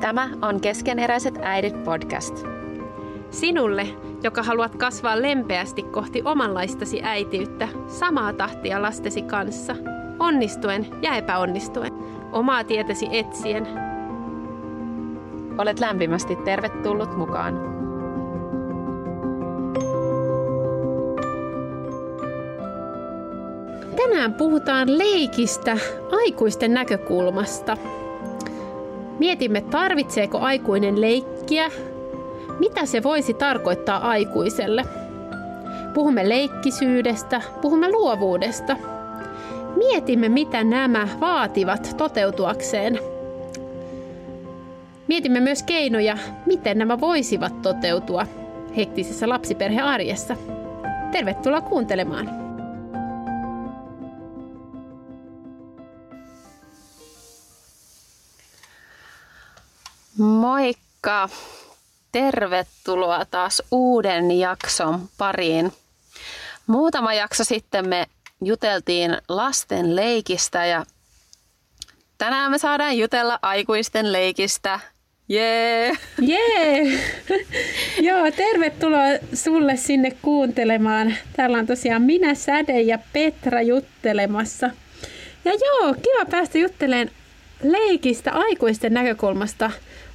Tämä on Keskeneräiset äidit podcast. Sinulle, joka haluat kasvaa lempeästi kohti omanlaistasi äitiyttä, samaa tahtia lastesi kanssa, onnistuen ja epäonnistuen, omaa tietäsi etsien. Olet lämpimästi tervetullut mukaan. Tänään puhutaan leikistä aikuisten näkökulmasta. Mietimme, tarvitseeko aikuinen leikkiä, mitä se voisi tarkoittaa aikuiselle. Puhumme leikkisyydestä, puhumme luovuudesta. Mietimme, mitä nämä vaativat toteutuakseen. Mietimme myös keinoja, miten nämä voisivat toteutua hektisessä lapsiperhearjessa. Tervetuloa kuuntelemaan! Moikka! Tervetuloa taas uuden jakson pariin. Muutama jakso sitten me juteltiin lasten leikistä ja tänään me saadaan jutella aikuisten leikistä. Jee! Jee! Joo, tervetuloa sulle sinne kuuntelemaan. Täällä on tosiaan minä, Säde ja Petra juttelemassa. Ja joo, kiva päästä juttelemaan leikistä aikuisten näkökulmasta.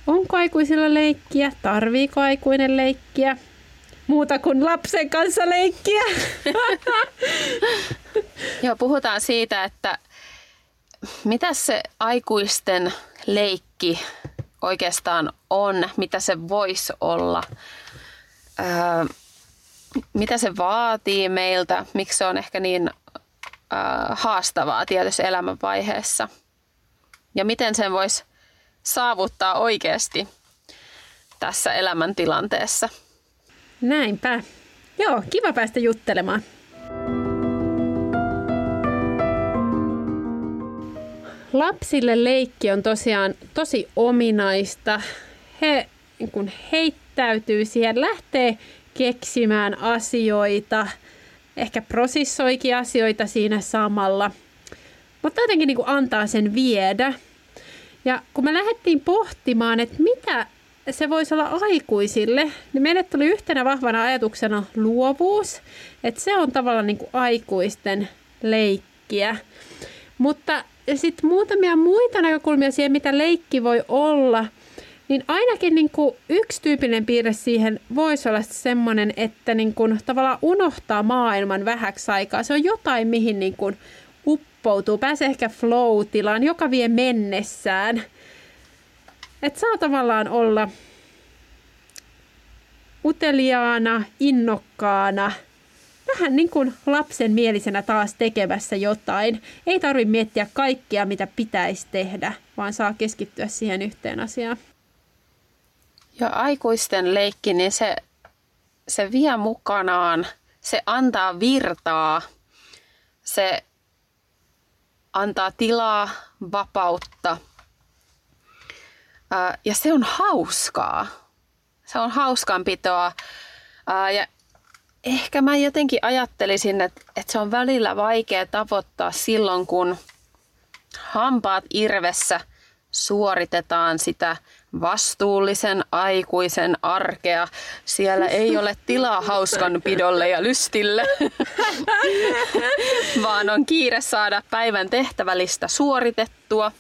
Onko aikuisilla leikkiä? Tarviiko aikuinen leikkiä? Muuta kuin lapsen kanssa leikkiä. Joo, puhutaan siitä, että mitä se aikuisten leikki oikeastaan on, mitä se voisi olla, öö, mitä se vaatii meiltä, miksi se on ehkä niin öö, haastavaa tietyssä elämänvaiheessa ja miten sen voisi saavuttaa oikeasti tässä elämäntilanteessa. Näinpä. Joo, kiva päästä juttelemaan. Lapsille leikki on tosiaan tosi ominaista. He niin kun heittäytyy siihen, lähtee keksimään asioita, ehkä prosessoikin asioita siinä samalla, mutta jotenkin niin antaa sen viedä. Ja kun me lähdettiin pohtimaan, että mitä se voisi olla aikuisille, niin meille tuli yhtenä vahvana ajatuksena luovuus, että se on tavallaan niin kuin aikuisten leikkiä. Mutta sitten muutamia muita näkökulmia siihen, mitä leikki voi olla, niin ainakin niin kuin yksi tyypillinen piirre siihen voisi olla semmoinen, että niin kuin tavallaan unohtaa maailman vähäksi aikaa. Se on jotain, mihin niin kuin uppoutuu, pääsee ehkä flow-tilaan, joka vie mennessään. Että saa tavallaan olla uteliaana, innokkaana, vähän niin kuin lapsen mielisenä taas tekemässä jotain. Ei tarvitse miettiä kaikkea, mitä pitäisi tehdä, vaan saa keskittyä siihen yhteen asiaan. Ja aikuisten leikki, niin se, se vie mukanaan, se antaa virtaa, se antaa tilaa, vapautta. ja se on hauskaa. Se on hauskanpitoa. ja ehkä mä jotenkin ajattelisin, että, että se on välillä vaikea tavoittaa silloin, kun hampaat irvessä suoritetaan sitä vastuullisen aikuisen arkea. Siellä ei ole tilaa hauskanpidolle ja lystille, vaan on kiire saada päivän tehtävälistä suoritettua.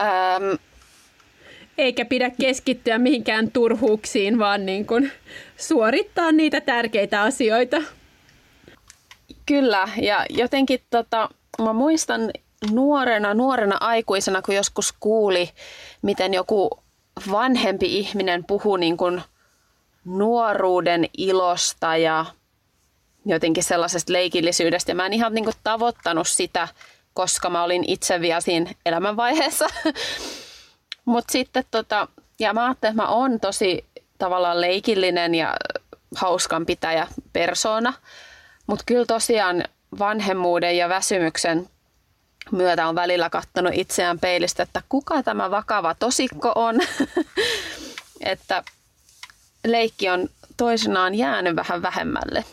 Ähm, eikä pidä keskittyä mihinkään turhuuksiin, vaan niin kuin suorittaa niitä tärkeitä asioita. Kyllä, ja jotenkin tota, mä muistan nuorena, nuorena aikuisena, kun joskus kuuli, miten joku vanhempi ihminen puhuu niin kuin nuoruuden ilosta ja jotenkin sellaisesta leikillisyydestä. Mä en ihan niin kuin tavoittanut sitä koska mä olin itse vielä siinä elämänvaiheessa. Mutta sitten tota, ja mä ajattelin, että mä oon tosi tavallaan leikillinen ja hauskan pitäjä persona. Mutta kyllä tosiaan vanhemmuuden ja väsymyksen myötä on välillä kattonut itseään peilistä, että kuka tämä vakava tosikko on. että leikki on toisinaan jäänyt vähän vähemmälle.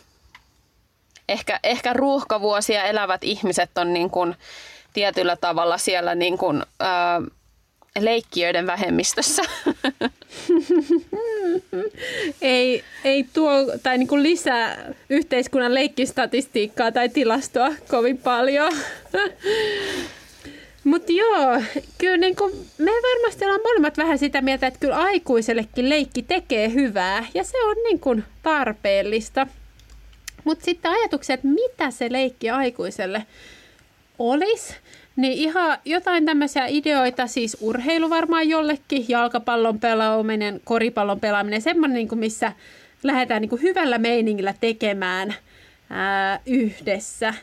Ehkä, ehkä ruuhkavuosia elävät ihmiset on niin kuin tietyllä tavalla siellä niin kuin, ää, leikkiöiden vähemmistössä. ei, ei tuo tai niin kuin lisää yhteiskunnan leikkistatistiikkaa tai tilastoa kovin paljon. Mutta joo, kyllä niin kuin, me varmasti ollaan molemmat vähän sitä mieltä, että kyllä aikuisellekin leikki tekee hyvää ja se on niin kuin tarpeellista. Mutta sitten ajatukset, mitä se leikki aikuiselle olisi, niin ihan jotain tämmöisiä ideoita, siis urheilu varmaan jollekin, jalkapallon pelaaminen, koripallon pelaaminen, semmoinen, niin kuin missä lähdetään niin kuin hyvällä meiningillä tekemään ää, yhdessä.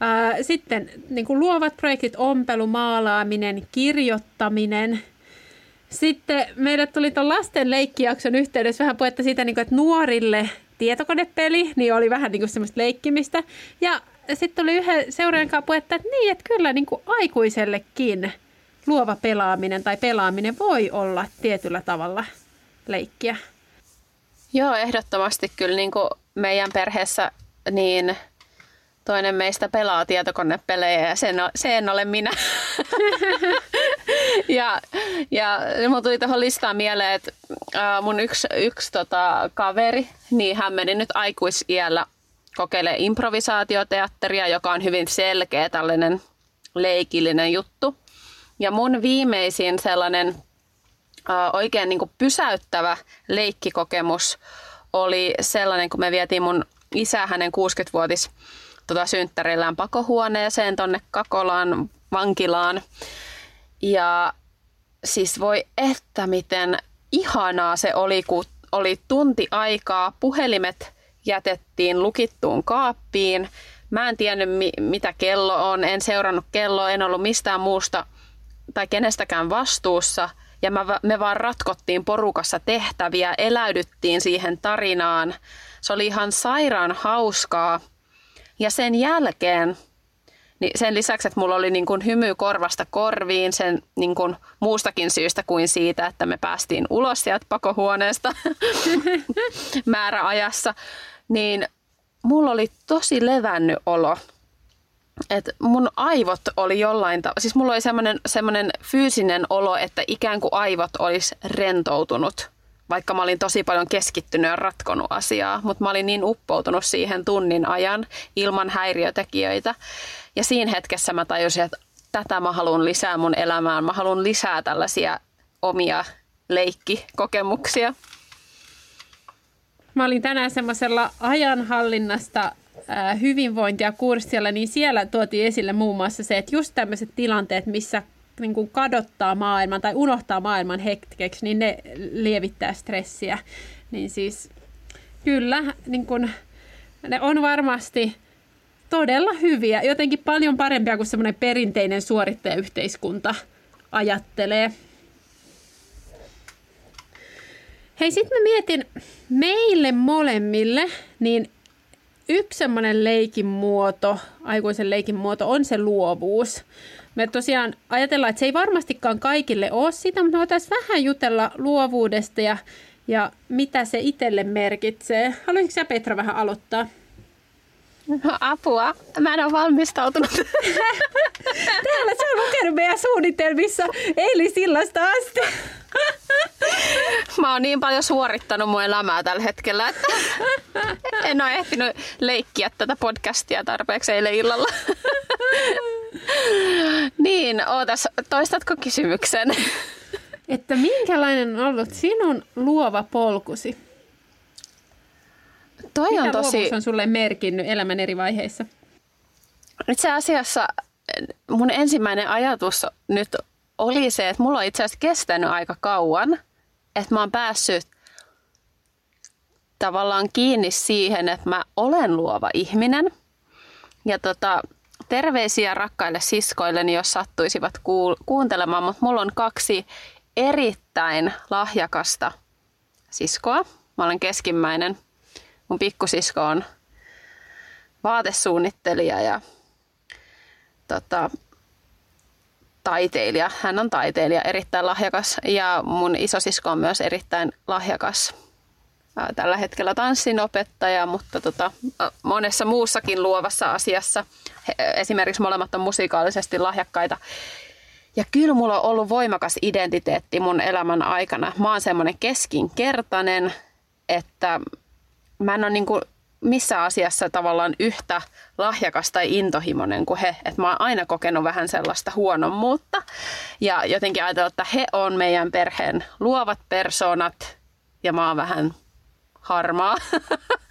Ää, sitten niin kuin luovat projektit, ompelu, maalaaminen, kirjoittaminen. Sitten meille tuli tuon lasten leikkijakson yhteydessä vähän puhetta siitä, niin kuin, että nuorille tietokonepeli, niin oli vähän niin kuin semmoista leikkimistä. Ja sitten tuli yhden seuraajan kanssa puhetta, että niin, että kyllä niin kuin aikuisellekin luova pelaaminen tai pelaaminen voi olla tietyllä tavalla leikkiä. Joo, ehdottomasti kyllä niin kuin meidän perheessä niin toinen meistä pelaa tietokonepelejä ja sen, se en ole minä. ja, ja mun tuli tuohon listaan mieleen, että mun yksi, yksi tota, kaveri, niin hän meni nyt aikuisiällä kokeilee improvisaatioteatteria, joka on hyvin selkeä tällainen leikillinen juttu. Ja mun viimeisin sellainen äh, oikein niin kuin pysäyttävä leikkikokemus oli sellainen, kun me vietiin mun isä hänen 60-vuotis tota, synttärillään pakohuoneeseen tonne Kakolaan vankilaan. Ja siis voi että miten ihanaa se oli, kun oli tunti aikaa, puhelimet jätettiin lukittuun kaappiin. Mä en tiennyt, mi- mitä kello on, en seurannut kelloa, en ollut mistään muusta tai kenestäkään vastuussa. Ja mä, me vaan ratkottiin porukassa tehtäviä, eläydyttiin siihen tarinaan. Se oli ihan sairaan hauskaa. Ja sen jälkeen, niin sen lisäksi, että mulla oli niin kuin hymy korvasta korviin sen niin kuin muustakin syystä kuin siitä, että me päästiin ulos sieltä pakohuoneesta määräajassa, niin mulla oli tosi levännyt olo. Et mun aivot oli jollain tavalla, siis mulla oli semmoinen, semmoinen fyysinen olo, että ikään kuin aivot olisi rentoutunut, vaikka mä olin tosi paljon keskittynyt ja ratkonut asiaa, mutta mä olin niin uppoutunut siihen tunnin ajan ilman häiriötekijöitä. Ja siinä hetkessä mä tajusin, että tätä mä haluan lisää mun elämään, mä haluan lisää tällaisia omia leikkikokemuksia. Mä olin tänään semmoisella ajanhallinnasta hyvinvointia kurssilla, niin siellä tuotiin esille muun muassa se, että just tämmöiset tilanteet, missä niin kuin kadottaa maailman tai unohtaa maailman hetkeksi, niin ne lievittää stressiä. Niin siis kyllä, niin kuin, ne on varmasti todella hyviä, jotenkin paljon parempia kuin semmoinen perinteinen suorittajayhteiskunta ajattelee. Hei, sitten mä mietin meille molemmille, niin yksi semmoinen leikin muoto, aikuisen leikin muoto on se luovuus. Me tosiaan ajatellaan, että se ei varmastikaan kaikille ole sitä, mutta me voitaisiin vähän jutella luovuudesta ja, ja mitä se itselle merkitsee. Haluaisitko sä Petra vähän aloittaa? No, apua, mä en ole valmistautunut. Täällä se on lukenut meidän suunnitelmissa eilisillasta asti. Mä oon niin paljon suorittanut mun elämää tällä hetkellä, että en ole ehtinyt leikkiä tätä podcastia tarpeeksi eilen illalla. niin, ootas, toistatko kysymyksen? Että minkälainen on ollut sinun luova polkusi? Toi Mitä on tosi... on sulle merkinnyt elämän eri vaiheissa? Itse asiassa mun ensimmäinen ajatus nyt oli se, että mulla on itse asiassa kestänyt aika kauan, että mä oon päässyt tavallaan kiinni siihen, että mä olen luova ihminen. Ja tota, terveisiä rakkaille siskoilleni, jos sattuisivat kuul- kuuntelemaan, mutta mulla on kaksi erittäin lahjakasta siskoa. Mä olen keskimmäinen. Mun pikkusisko on vaatesuunnittelija ja tota, taiteilija. Hän on taiteilija, erittäin lahjakas ja mun isosisko on myös erittäin lahjakas. Tällä hetkellä tanssinopettaja, mutta tota, monessa muussakin luovassa asiassa. Esimerkiksi molemmat on musikaalisesti lahjakkaita. Ja kyllä mulla on ollut voimakas identiteetti mun elämän aikana. Mä oon semmoinen keskinkertainen, että mä en ole niin missä asiassa tavallaan yhtä lahjakas tai intohimoinen kuin he. Että mä oon aina kokenut vähän sellaista huonommuutta. Ja jotenkin ajatellut, että he on meidän perheen luovat persoonat ja mä oon vähän harmaa.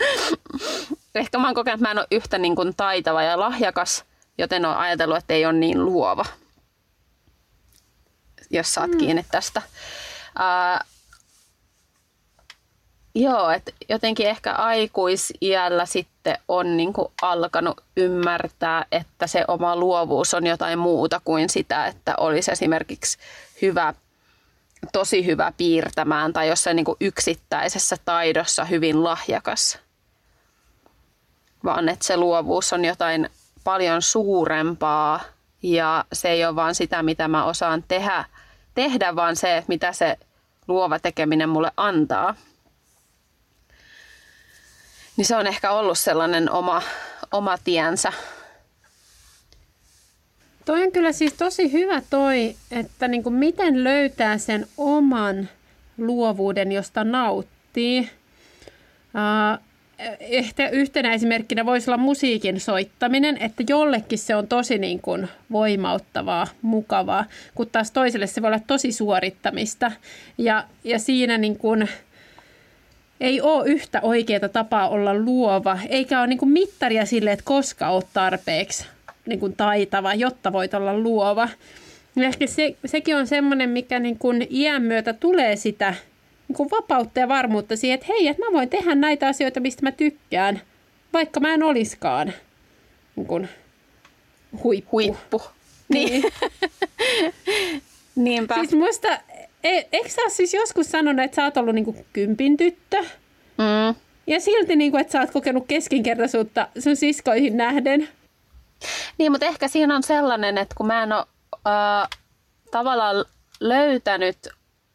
Ehkä mä oon kokenut, että mä en ole yhtä niin kuin taitava ja lahjakas, joten oon ajatellut, että ei ole niin luova. Jos saat mm. kiinni tästä. Uh, Joo, että jotenkin ehkä aikuisiällä sitten on niin kuin alkanut ymmärtää, että se oma luovuus on jotain muuta kuin sitä, että olisi esimerkiksi hyvä, tosi hyvä piirtämään tai jossain niin kuin yksittäisessä taidossa hyvin lahjakas. Vaan että se luovuus on jotain paljon suurempaa ja se ei ole vaan sitä, mitä mä osaan tehdä, tehdä vaan se, mitä se luova tekeminen mulle antaa – niin se on ehkä ollut sellainen oma, oma tiensä. Toi on kyllä siis tosi hyvä toi, että niin kuin miten löytää sen oman luovuuden, josta nauttii. Uh, ehkä yhtenä esimerkkinä voisi olla musiikin soittaminen, että jollekin se on tosi niin kuin voimauttavaa, mukavaa, kun taas toiselle se voi olla tosi suorittamista. Ja, ja siinä niin kuin, ei ole yhtä oikeaa tapaa olla luova, eikä ole niin kuin mittaria sille, että koska olet tarpeeksi niin kuin taitava, jotta voit olla luova. Ja ehkä se, sekin on semmoinen, mikä niin kuin iän myötä tulee sitä niin kuin vapautta ja varmuutta siihen, että hei, että mä voin tehdä näitä asioita, mistä mä tykkään, vaikka mä en oliskaan niin kuin huippu. huippu. Niin. Niinpä. Siis musta E, eikö sä siis joskus sanonut, että sä oot ollut niinku kympin tyttö? Mm. Ja silti, niinku, että sä oot kokenut keskinkertaisuutta sun siskoihin nähden? Niin, mutta ehkä siinä on sellainen, että kun mä en ole äh, tavallaan löytänyt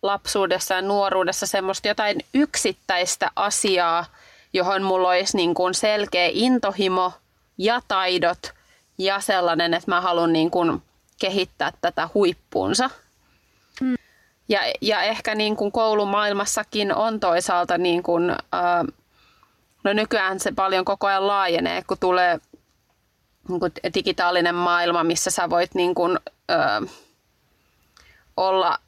lapsuudessa ja nuoruudessa semmoista jotain yksittäistä asiaa, johon mulla olisi niin kuin selkeä intohimo ja taidot ja sellainen, että mä haluan niin kuin kehittää tätä huippuunsa – ja, ja ehkä niin kuin koulumaailmassakin on toisaalta, niin kuin, ää, no nykyään se paljon koko ajan laajenee, kun tulee niin kuin digitaalinen maailma, missä sä voit niin kuin, ää, olla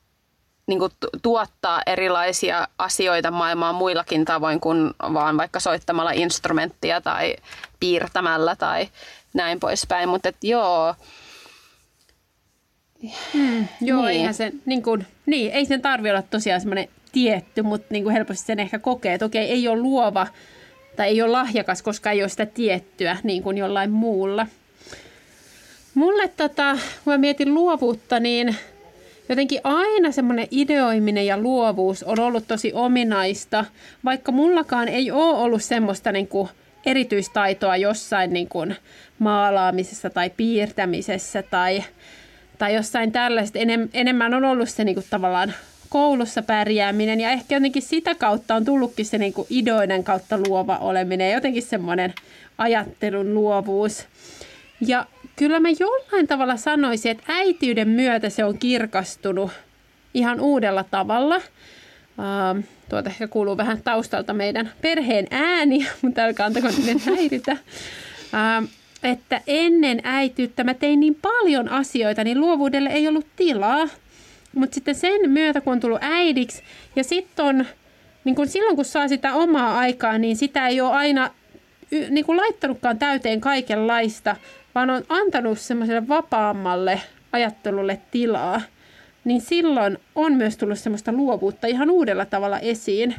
niin kuin tuottaa erilaisia asioita maailmaan muillakin tavoin kuin vaan vaikka soittamalla instrumenttia tai piirtämällä tai näin poispäin. Mutta joo, Mm, joo, niin. eihän sen, niin kuin, niin, ei sen tarvi olla tosiaan semmoinen tietty, mutta niin kuin helposti sen ehkä kokee, että okei, ei ole luova tai ei ole lahjakas, koska ei ole sitä tiettyä niin kuin jollain muulla. Mulle, tota, kun mä mietin luovuutta, niin jotenkin aina semmoinen ideoiminen ja luovuus on ollut tosi ominaista, vaikka mullakaan ei ole ollut semmoista niin kuin erityistaitoa jossain niin kuin maalaamisessa tai piirtämisessä tai tai jossain tällaista. Enem, enemmän on ollut se niin kuin, tavallaan koulussa pärjääminen ja ehkä jotenkin sitä kautta on tullutkin se niin kuin idoinen kautta luova oleminen ja jotenkin semmoinen ajattelun luovuus. Ja kyllä mä jollain tavalla sanoisin, että äitiyden myötä se on kirkastunut ihan uudella tavalla. Uh, tuota ehkä kuuluu vähän taustalta meidän perheen ääni, mutta älkää antako niiden häiritä. Uh, että ennen äityyttä mä tein niin paljon asioita, niin luovuudelle ei ollut tilaa. Mutta sitten sen myötä, kun on tullut äidiksi, ja sitten on, niin kun silloin kun saa sitä omaa aikaa, niin sitä ei ole aina niin kuin laittanutkaan täyteen kaikenlaista, vaan on antanut semmoiselle vapaammalle ajattelulle tilaa. Niin silloin on myös tullut semmoista luovuutta ihan uudella tavalla esiin.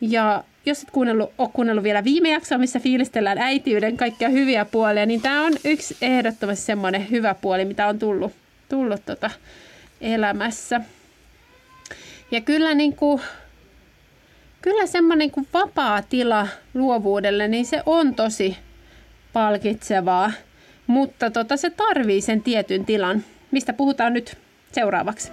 Ja jos et kuunnellut, ole kuunnellut vielä viime jaksoa, missä fiilistellään äitiyden kaikkia hyviä puolia, niin tämä on yksi ehdottomasti semmoinen hyvä puoli, mitä on tullut, tullut tota elämässä. Ja kyllä, niin kuin, kyllä semmoinen kuin vapaa tila luovuudelle, niin se on tosi palkitsevaa. Mutta tota, se tarvii sen tietyn tilan, mistä puhutaan nyt seuraavaksi.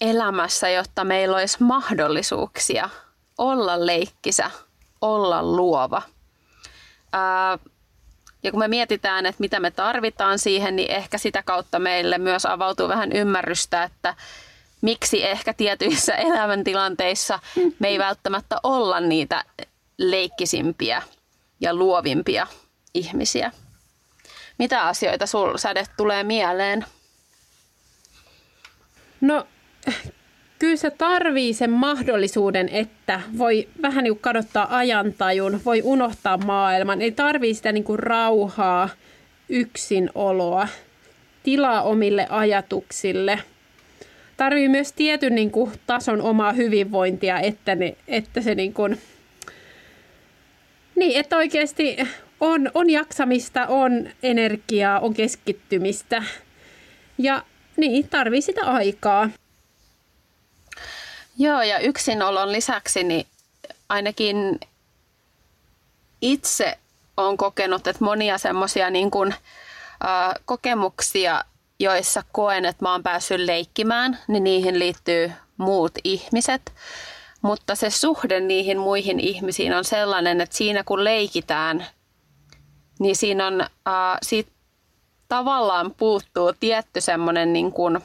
elämässä, jotta meillä olisi mahdollisuuksia olla leikkisä, olla luova? Ää, ja kun me mietitään, että mitä me tarvitaan siihen, niin ehkä sitä kautta meille myös avautuu vähän ymmärrystä, että miksi ehkä tietyissä elämäntilanteissa me ei välttämättä olla niitä leikkisimpiä ja luovimpia ihmisiä. Mitä asioita sul säde tulee mieleen? No, kyllä se tarvii sen mahdollisuuden, että voi vähän niin kadottaa ajantajun, voi unohtaa maailman. Ei tarvii sitä niin kuin rauhaa, yksinoloa, tilaa omille ajatuksille. Tarvii myös tietyn niin kuin tason omaa hyvinvointia, että, ne, että se niin kuin, niin, että oikeasti on, on jaksamista, on energiaa, on keskittymistä. Ja niin, tarvii sitä aikaa. Joo, ja yksinolon lisäksi niin ainakin itse olen kokenut, että monia semmoisia niin äh, kokemuksia, joissa koen, että mä oon päässyt leikkimään, niin niihin liittyy muut ihmiset. Mutta se suhde niihin muihin ihmisiin on sellainen, että siinä kun leikitään, niin siinä on, äh, siitä tavallaan puuttuu tietty semmoinen niin kuin,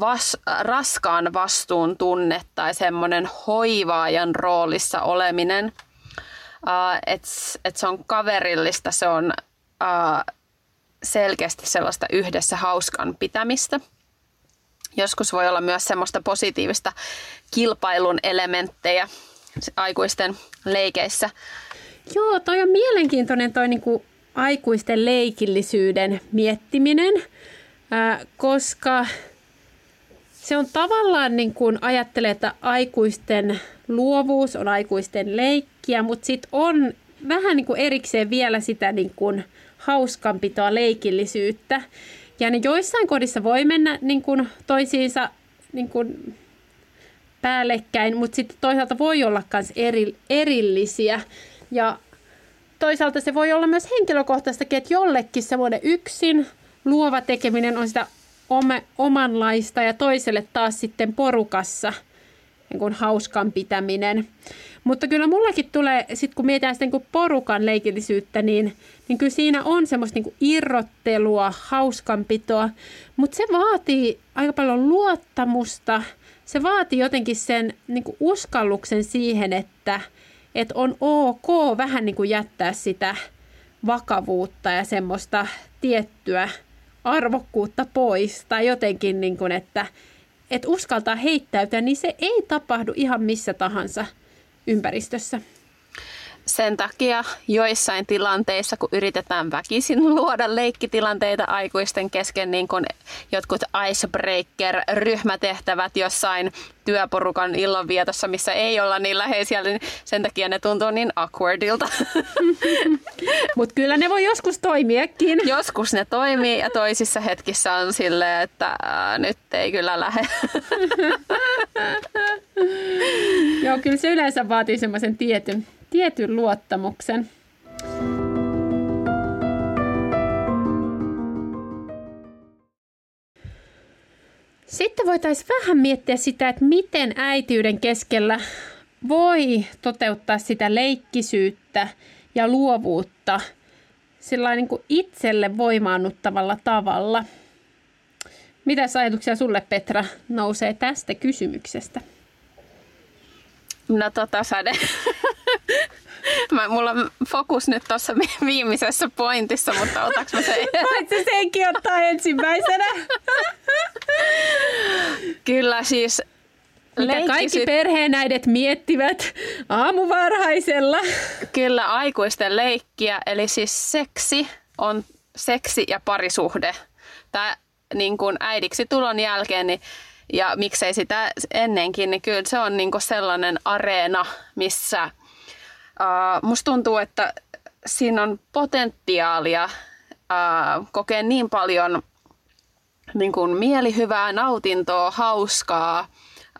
vas, raskaan vastuun tunne tai semmoinen hoivaajan roolissa oleminen. Äh, Että et se on kaverillista, se on äh, selkeästi sellaista yhdessä hauskan pitämistä. Joskus voi olla myös semmoista positiivista kilpailun elementtejä aikuisten leikeissä. Joo, toi on mielenkiintoinen toi niinku aikuisten leikillisyyden miettiminen, koska se on tavallaan niin kuin ajattelee, että aikuisten luovuus on aikuisten leikkiä, mutta sitten on vähän niin kuin erikseen vielä sitä niin kuin hauskanpitoa, leikillisyyttä. Ja ne joissain kodissa voi mennä niin kuin toisiinsa niin kuin päällekkäin, mutta sitten toisaalta voi olla myös eri, erillisiä. Ja toisaalta se voi olla myös henkilökohtaistakin, että jollekin semmoinen yksin luova tekeminen on sitä oma, omanlaista ja toiselle taas sitten porukassa niin kuin hauskan pitäminen. Mutta kyllä mullakin tulee, sit kun mietitään sitä niin kuin porukan leikillisyyttä, niin, niin kyllä siinä on semmoista niin kuin irrottelua, hauskanpitoa, mutta se vaatii aika paljon luottamusta. Se vaatii jotenkin sen niin kuin uskalluksen siihen, että, että on ok vähän niin kuin jättää sitä vakavuutta ja semmoista tiettyä arvokkuutta pois tai jotenkin, niin kuin, että, että uskaltaa heittäytyä, niin se ei tapahdu ihan missä tahansa ympäristössä. Sen takia joissain tilanteissa, kun yritetään väkisin luoda leikkitilanteita aikuisten kesken, niin kuin jotkut icebreaker-ryhmätehtävät jossain työporukan illanvietossa, missä ei olla niin läheisiä, niin sen takia ne tuntuu niin awkwardilta. Mutta kyllä ne voi joskus toimiakin. Joskus ne toimii ja toisissa hetkissä on silleen, että ää, nyt ei kyllä lähde. Joo, kyllä se yleensä vaatii semmoisen tietyn, tietyn luottamuksen. Sitten voitaisiin vähän miettiä sitä, että miten äitiyden keskellä voi toteuttaa sitä leikkisyyttä ja luovuutta sillä niin kuin itselle voimaannuttavalla tavalla. Mitäs ajatuksia sulle, Petra, nousee tästä kysymyksestä? No tota Sade. Mä, mulla on fokus nyt tuossa viimeisessä pointissa, mutta otaks mä sen? Voit se senkin ottaa ensimmäisenä? Kyllä siis Mitä kaikki leikkisy- perheenäidet miettivät aamuvarhaisella. Kyllä aikuisten leikkiä, eli siis seksi on seksi ja parisuhde. Tämä niin kuin äidiksi tulon jälkeen, niin, ja miksei sitä ennenkin, niin kyllä se on niin kuin sellainen areena, missä äh, musta tuntuu, että siinä on potentiaalia äh, kokea niin paljon niin kuin mielihyvää, nautintoa, hauskaa,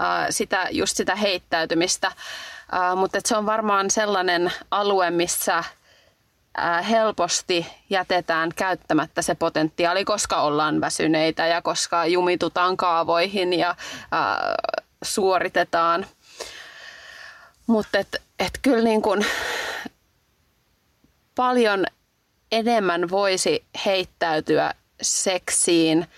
äh, sitä, just sitä heittäytymistä. Äh, mutta se on varmaan sellainen alue, missä helposti jätetään käyttämättä se potentiaali, koska ollaan väsyneitä ja koska jumitutaan kaavoihin ja äh, suoritetaan. Mutta et, et kyllä niin kuin paljon enemmän voisi heittäytyä seksiin, ää,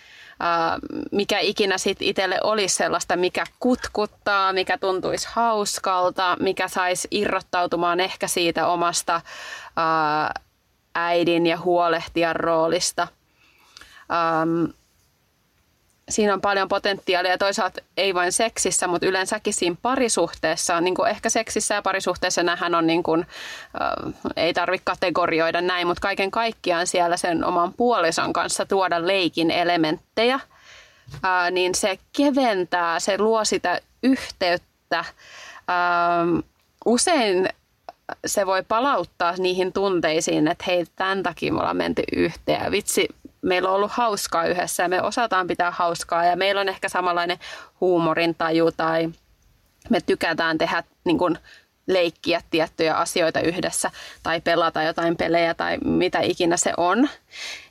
mikä ikinä sitten itselle olisi sellaista, mikä kutkuttaa, mikä tuntuisi hauskalta, mikä saisi irrottautumaan ehkä siitä omasta ää, äidin ja huolehtijan roolista. Ähm, siinä on paljon potentiaalia toisaalta ei vain seksissä, mutta yleensäkin siinä parisuhteessa, niin kuin ehkä seksissä ja parisuhteessa nähän on niin kuin, äh, ei tarvitse kategorioida näin, mutta kaiken kaikkiaan siellä sen oman puolison kanssa tuoda leikin elementtejä, äh, niin se keventää, se luo sitä yhteyttä. Ähm, usein se voi palauttaa niihin tunteisiin, että hei, tämän takia me ollaan menty yhteen vitsi, meillä on ollut hauskaa yhdessä ja me osataan pitää hauskaa ja meillä on ehkä samanlainen huumorintaju tai me tykätään tehdä niin kuin, leikkiä tiettyjä asioita yhdessä tai pelata jotain pelejä tai mitä ikinä se on.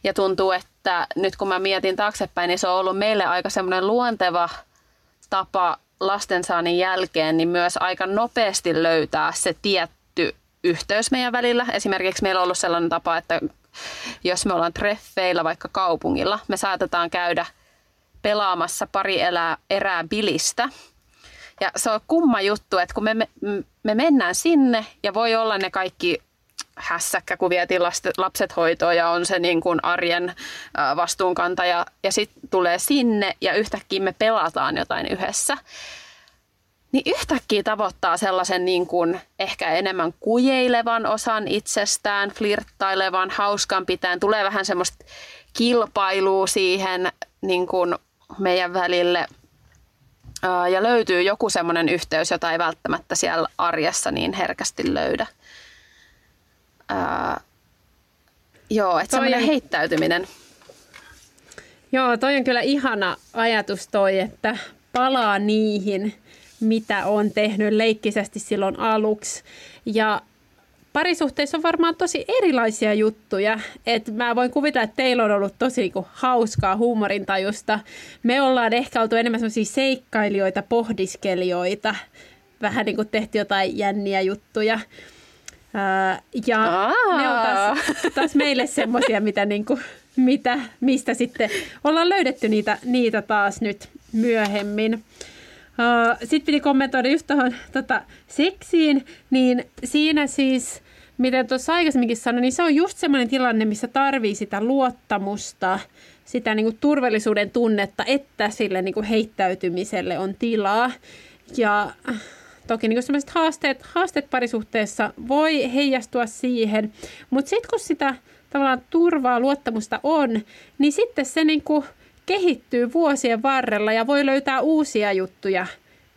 Ja tuntuu, että nyt kun mä mietin taaksepäin, niin se on ollut meille aika semmoinen luonteva tapa lastensaannin jälkeen, niin myös aika nopeasti löytää se tietty yhteys meidän välillä. Esimerkiksi meillä on ollut sellainen tapa, että jos me ollaan treffeillä vaikka kaupungilla, me saatetaan käydä pelaamassa pari elää, erää bilistä. Ja se on kumma juttu, että kun me, me, me mennään sinne ja voi olla ne kaikki hässäkkä, kun vietiin lapset hoitoon ja on se niin kuin arjen vastuunkantaja ja sitten tulee sinne ja yhtäkkiä me pelataan jotain yhdessä niin yhtäkkiä tavoittaa sellaisen niin kuin ehkä enemmän kujeilevan osan itsestään, flirttailevan, hauskan pitäen. Tulee vähän semmoista kilpailua siihen niin kuin meidän välille ja löytyy joku semmoinen yhteys, jota ei välttämättä siellä arjessa niin herkästi löydä. Ää, joo, että semmoinen on... heittäytyminen. Joo, toi on kyllä ihana ajatus toi, että palaa niihin mitä on tehnyt leikkisesti silloin aluksi. Ja parisuhteissa on varmaan tosi erilaisia juttuja. Et mä voin kuvitella, että teillä on ollut tosi niinku hauskaa huumorintajusta. Me ollaan ehkä oltu enemmän sellaisia seikkailijoita, pohdiskelijoita. Vähän niin kuin tehty jotain jänniä juttuja. Ää, ja Aa. ne on taas, taas meille semmoisia, mitä, niinku, mitä, mistä sitten ollaan löydetty niitä, niitä taas nyt myöhemmin. Sitten piti kommentoida just tuohon tota, seksiin, niin siinä siis, miten tuossa aikaisemminkin sanoin, niin se on just semmoinen tilanne, missä tarvii sitä luottamusta, sitä niin kuin turvallisuuden tunnetta, että sille niin kuin heittäytymiselle on tilaa. Ja toki niin sellaiset haasteet, haasteet parisuhteessa voi heijastua siihen, mutta sitten kun sitä tavallaan turvaa, luottamusta on, niin sitten se niin kuin kehittyy vuosien varrella ja voi löytää uusia juttuja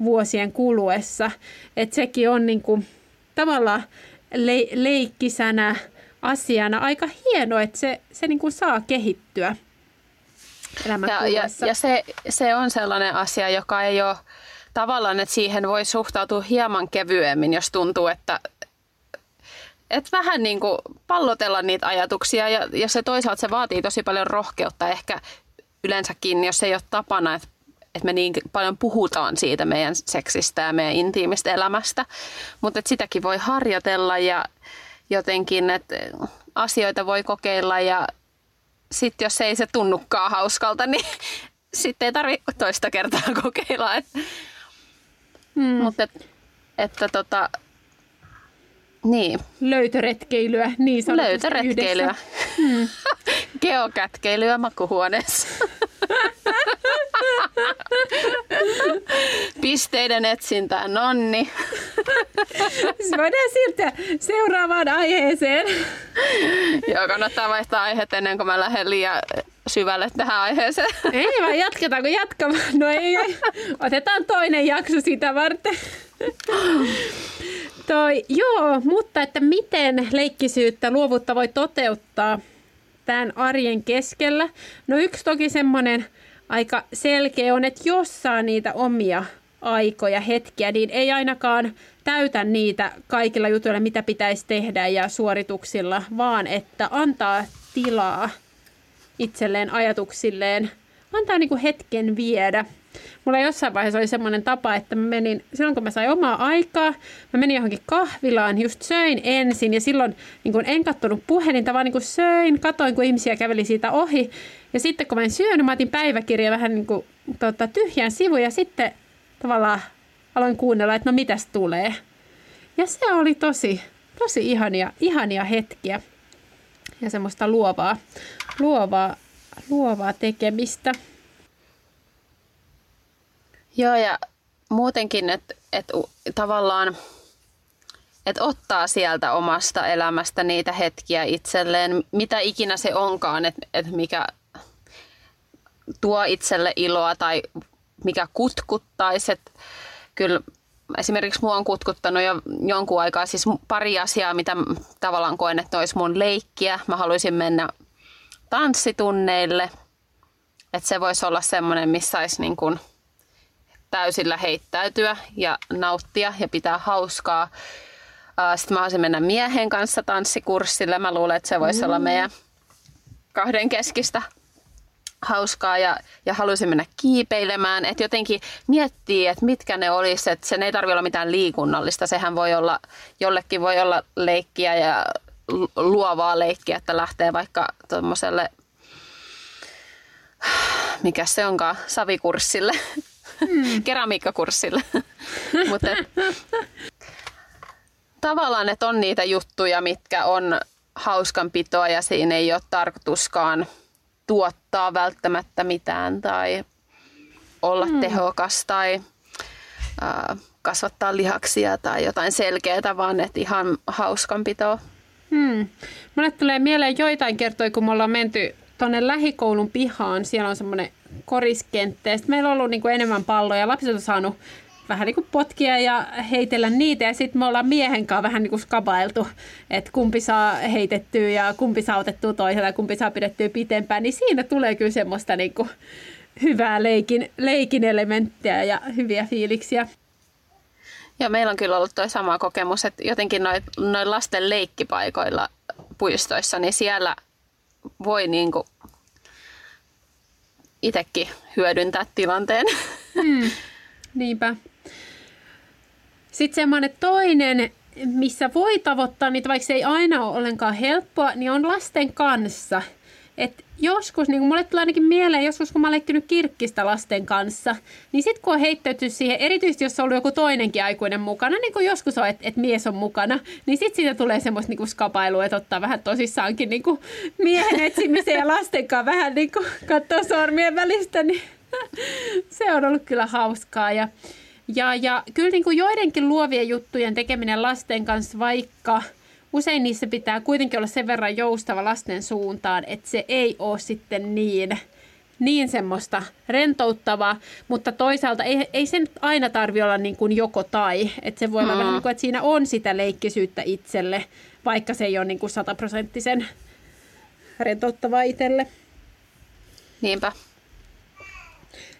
vuosien kuluessa. Että sekin on niin kuin tavallaan le- leikkisänä asiana. Aika hieno, että se, se niin kuin saa kehittyä ja, ja, ja se, se on sellainen asia, joka ei ole tavallaan, että siihen voi suhtautua hieman kevyemmin, jos tuntuu, että et vähän niin kuin pallotella niitä ajatuksia. Ja, ja se toisaalta se vaatii tosi paljon rohkeutta ehkä yleensäkin, jos ei ole tapana, että että me niin paljon puhutaan siitä meidän seksistä ja meidän intiimistä elämästä, mutta että sitäkin voi harjoitella ja jotenkin, että asioita voi kokeilla ja sitten jos ei se tunnukaan hauskalta, niin sitten ei tarvitse toista kertaa kokeilla. Et, hmm. Mutta et, että tota, niin. Löytöretkeilyä, niin sanotusti Löytöretkeilyä. Hmm. Geokätkeilyä makuhuoneessa. Pisteiden etsintään, nonni. Voidaan siirtyä seuraavaan aiheeseen. Joo, kannattaa vaihtaa aiheet ennen kuin mä lähden liian syvälle tähän aiheeseen. Ei vaan jatketaanko jatkamaan? No ei, ei. Otetaan toinen jakso sitä varten. Toi, joo, mutta että miten leikkisyyttä, luovuutta voi toteuttaa tämän arjen keskellä? No yksi toki semmoinen aika selkeä on, että jos saa niitä omia aikoja, hetkiä, niin ei ainakaan täytä niitä kaikilla jutuilla, mitä pitäisi tehdä ja suorituksilla, vaan että antaa tilaa itselleen ajatuksilleen, antaa niin kuin hetken viedä. Mulla jossain vaiheessa oli semmoinen tapa, että mä menin, silloin kun mä sain omaa aikaa, mä menin johonkin kahvilaan, just söin ensin ja silloin niin kun en kattonut puhelinta, vaan niin kuin söin, katoin kun ihmisiä käveli siitä ohi. Ja sitten kun mä en syönyt, mä otin päiväkirja vähän niin kuin, tota, tyhjän sivun ja sitten tavallaan aloin kuunnella, että no mitäs tulee. Ja se oli tosi, tosi ihania, ihania hetkiä ja semmoista luovaa, luovaa, luovaa tekemistä. Joo, ja muutenkin, että et, tavallaan että ottaa sieltä omasta elämästä niitä hetkiä itselleen, mitä ikinä se onkaan, että et mikä tuo itselle iloa tai mikä kutkuttaisi. Että kyllä esimerkiksi mua on kutkuttanut jo jonkun aikaa siis pari asiaa, mitä tavallaan koen, että olisi mun leikkiä. Mä haluaisin mennä tanssitunneille. Että se voisi olla semmoinen, missä saisi niin kuin – täysillä heittäytyä ja nauttia ja pitää hauskaa. Sitten mä haluaisin mennä miehen kanssa tanssikurssille. Mä luulen, että se voisi mm. olla meidän kahden keskistä hauskaa ja, ja haluaisin mennä kiipeilemään. Että jotenkin miettii, että mitkä ne olisi. Että sen ei tarvitse olla mitään liikunnallista. Sehän voi olla, jollekin voi olla leikkiä ja luovaa leikkiä, että lähtee vaikka tuommoiselle, mikä se onkaan, savikurssille mm. keramiikkakurssille. Mutta tavallaan, että on niitä juttuja, mitkä on hauskanpitoa ja siinä ei ole tarkoituskaan tuottaa välttämättä mitään tai olla mm. tehokas tai äh, kasvattaa lihaksia tai jotain selkeää, vaan että ihan hauskanpitoa. Hmm. Mulle tulee mieleen joitain kertoja, kun me ollaan menty tuonne lähikoulun pihaan. Siellä on semmoinen koriskenttä. Ja meillä on ollut niin kuin enemmän palloja. Lapset on saanut vähän niin kuin potkia ja heitellä niitä. Ja sitten me ollaan miehen kanssa vähän niin kuin skabailtu, että kumpi saa heitettyä ja kumpi saa otettua toisella ja kumpi saa pidettyä pitempään. Niin siinä tulee kyllä semmoista niin kuin hyvää leikin, leikin elementtiä ja hyviä fiiliksiä. Ja meillä on kyllä ollut tuo sama kokemus, että jotenkin noin noi lasten leikkipaikoilla puistoissa, niin siellä voi niin kuin itsekin hyödyntää tilanteen. Hmm. Niinpä. Sitten semmoinen toinen, missä voi tavoittaa niitä, vaikka se ei aina ole ollenkaan helppoa, niin on lasten kanssa – et joskus, niin mulle tulee ainakin mieleen, joskus kun mä oon leikkinyt kirkkistä lasten kanssa, niin sitten kun on heittäyty siihen, erityisesti jos on ollut joku toinenkin aikuinen mukana, niin kuin joskus on, että et mies on mukana, niin sitten siitä tulee semmoista niin skapailua, että ottaa vähän tosissaankin niin kuin miehen etsimiseen ja lasten kanssa vähän niin kuin katsoa sormien välistä, niin se on ollut kyllä hauskaa. Ja, Ja, ja kyllä niin kuin joidenkin luovien juttujen tekeminen lasten kanssa, vaikka usein niissä pitää kuitenkin olla sen verran joustava lasten suuntaan, että se ei ole sitten niin, niin semmoista rentouttavaa, mutta toisaalta ei, ei sen aina tarvi olla niin kuin joko tai, että se voi olla vähän niin kuin, että siinä on sitä leikkisyyttä itselle, vaikka se ei ole niin kuin sataprosenttisen rentouttavaa itselle. Niinpä.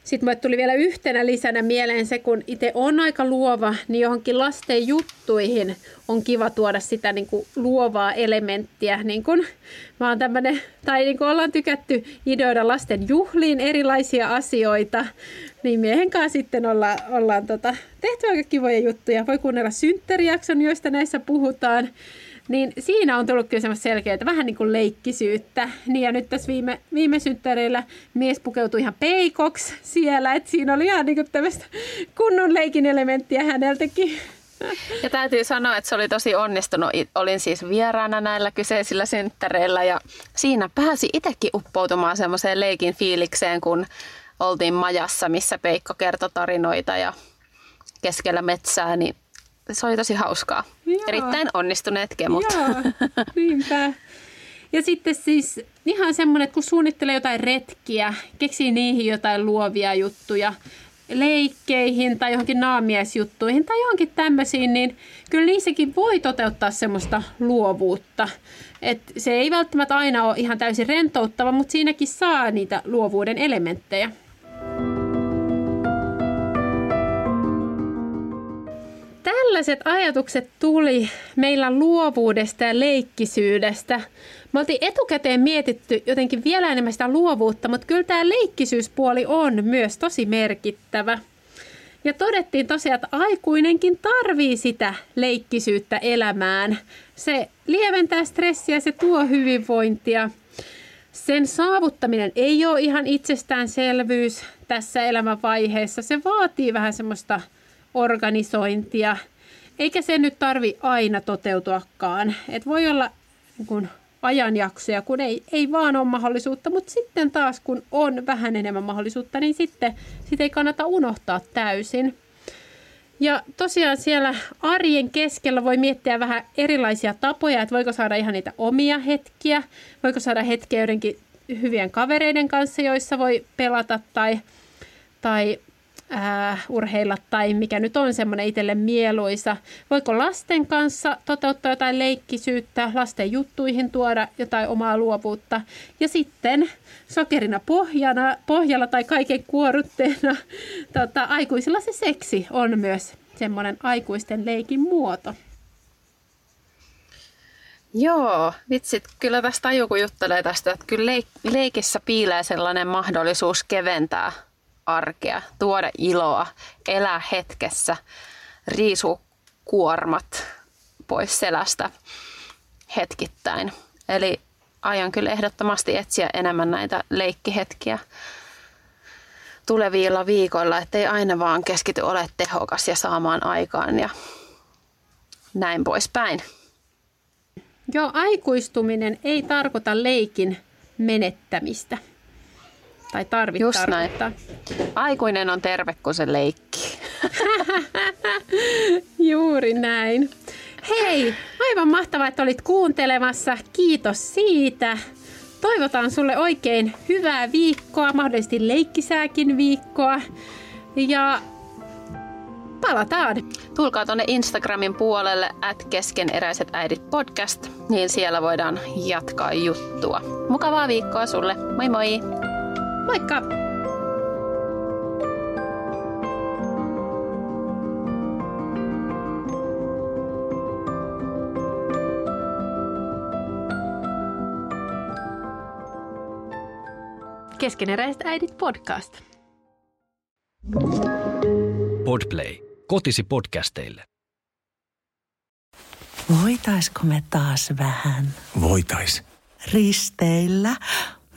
Sitten mulle tuli vielä yhtenä lisänä mieleen se, kun itse on aika luova, niin johonkin lasten juttuihin on kiva tuoda sitä niin kuin luovaa elementtiä. Niin kuin mä oon tämmönen, tai niin kuin ollaan tykätty ideoida lasten juhliin erilaisia asioita, niin miehen kanssa sitten olla, ollaan tota, tehty aika kivoja juttuja. Voi kuunnella synttärijakson, joista näissä puhutaan. Niin siinä on tullut kyllä semmoista selkeää, vähän niin kuin leikkisyyttä. Niin ja nyt tässä viime, viime synttäreillä mies pukeutui ihan peikoksi siellä, että siinä oli ihan niin kuin tämmöistä kunnon leikin elementtiä häneltäkin. Ja täytyy sanoa, että se oli tosi onnistunut. Olin siis vieraana näillä kyseisillä synttäreillä ja siinä pääsi itsekin uppoutumaan semmoiseen leikin fiilikseen, kun oltiin majassa, missä Peikko kertoi tarinoita ja keskellä metsää, niin se oli tosi hauskaa. Joo. Erittäin onnistuneet kemut. Joo, niinpä. Ja sitten siis ihan semmoinen, että kun suunnittelee jotain retkiä, keksii niihin jotain luovia juttuja, leikkeihin tai johonkin naamiesjuttuihin tai johonkin tämmöisiin, niin kyllä niissäkin voi toteuttaa semmoista luovuutta. Et se ei välttämättä aina ole ihan täysin rentouttava, mutta siinäkin saa niitä luovuuden elementtejä. Tällaiset ajatukset tuli meillä luovuudesta ja leikkisyydestä. Me oltiin etukäteen mietitty jotenkin vielä enemmän sitä luovuutta, mutta kyllä tämä leikkisyyspuoli on myös tosi merkittävä. Ja todettiin tosiaan, että aikuinenkin tarvii sitä leikkisyyttä elämään. Se lieventää stressiä, se tuo hyvinvointia. Sen saavuttaminen ei ole ihan itsestäänselvyys tässä elämänvaiheessa. Se vaatii vähän semmoista organisointia. Eikä se nyt tarvi aina toteutuakaan. Et voi olla niin kun, ajanjaksoja, kun ei, ei vaan ole mahdollisuutta, mutta sitten taas kun on vähän enemmän mahdollisuutta, niin sitten sit ei kannata unohtaa täysin. Ja tosiaan siellä arjen keskellä voi miettiä vähän erilaisia tapoja, että voiko saada ihan niitä omia hetkiä, voiko saada hetkiä joidenkin hyvien kavereiden kanssa, joissa voi pelata tai, tai äh, urheilla tai mikä nyt on semmoinen itselle mieluisa. Voiko lasten kanssa toteuttaa jotain leikkisyyttä, lasten juttuihin tuoda jotain omaa luovuutta. Ja sitten sokerina pohjana, pohjalla tai kaiken kuorutteena tota, aikuisilla se seksi on myös semmoinen aikuisten leikin muoto. Joo, vitsit, kyllä tästä tajuu, kun juttelee tästä, että kyllä leik- leikissä piilee sellainen mahdollisuus keventää arkea, tuoda iloa, elää hetkessä, riisu kuormat pois selästä hetkittäin. Eli aion kyllä ehdottomasti etsiä enemmän näitä leikkihetkiä tulevilla viikoilla, ettei aina vaan keskity ole tehokas ja saamaan aikaan ja näin poispäin. Joo, aikuistuminen ei tarkoita leikin menettämistä. Tai tarvitse Just näin. tarkoittaa. Aikuinen on terve, kun se leikki. Juuri näin. Hei, aivan mahtavaa, että olit kuuntelemassa. Kiitos siitä. Toivotaan sulle oikein hyvää viikkoa, mahdollisesti leikkisääkin viikkoa. Ja palataan. Tulkaa tuonne Instagramin puolelle at keskeneräiset äidit podcast, niin siellä voidaan jatkaa juttua. Mukavaa viikkoa sulle. Moi moi! Moikka! Keskeneräiset äidit podcast. Podplay. Kotisi podcasteille. Voitaisko me taas vähän Voitais. risteillä?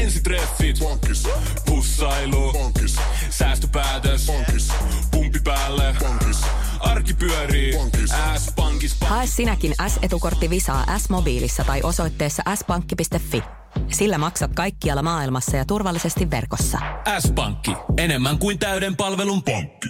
Ensitreffit. Bonkis. Pussailu. Bonkis. Säästöpäätös. Bonkis. Pumpi päälle. Bonkis. Arki pyörii. S-pankis. Hae sinäkin S-etukortti Visaa S-mobiilissa tai osoitteessa s-pankki.fi. Sillä maksat kaikkialla maailmassa ja turvallisesti verkossa. S-pankki. Enemmän kuin täyden palvelun pankki.